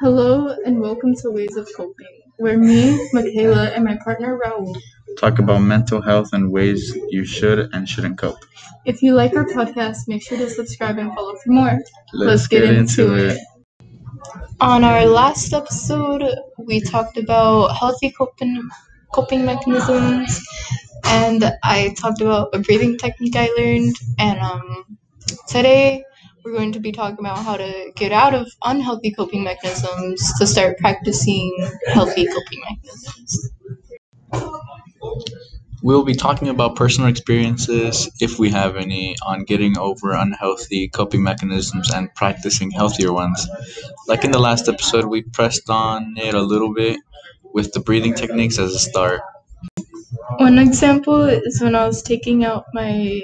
Hello and welcome to Ways of Coping, where me, Michaela, and my partner Raul talk about mental health and ways you should and shouldn't cope. If you like our podcast, make sure to subscribe and follow for more. Let's, get, into it. On our last episode, we talked about healthy coping coping mechanisms, and I talked about a breathing technique I learned. And um, today, we're going to be talking about how to get out of unhealthy coping mechanisms to start practicing healthy coping mechanisms. We'll be talking about personal experiences, if we have any, on getting over unhealthy coping mechanisms and practicing healthier ones. Like in the last episode, we pressed on it a little bit with the breathing techniques as a start. One example is when I was taking out my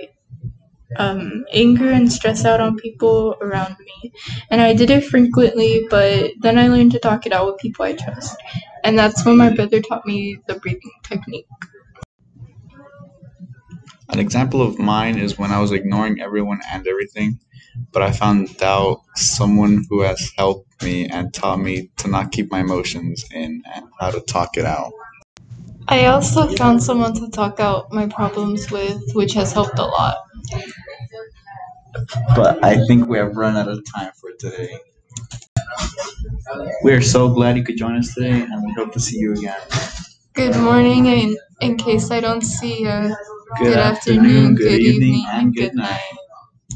um, anger and stress out on people around me. And I did it frequently, but then I learned to talk it out with people I trust. And that's when my brother taught me the breathing technique. An example of mine is when I was ignoring everyone and everything, but I found out someone who has helped me and taught me to not keep my emotions in and how to talk it out. I also found someone to talk out my problems with, which has helped a lot. But I think we have run out of time for today. We are so glad you could join us today, and we hope to see you again. Good morning, and in case I don't see you, Good, afternoon, good evening, and good night.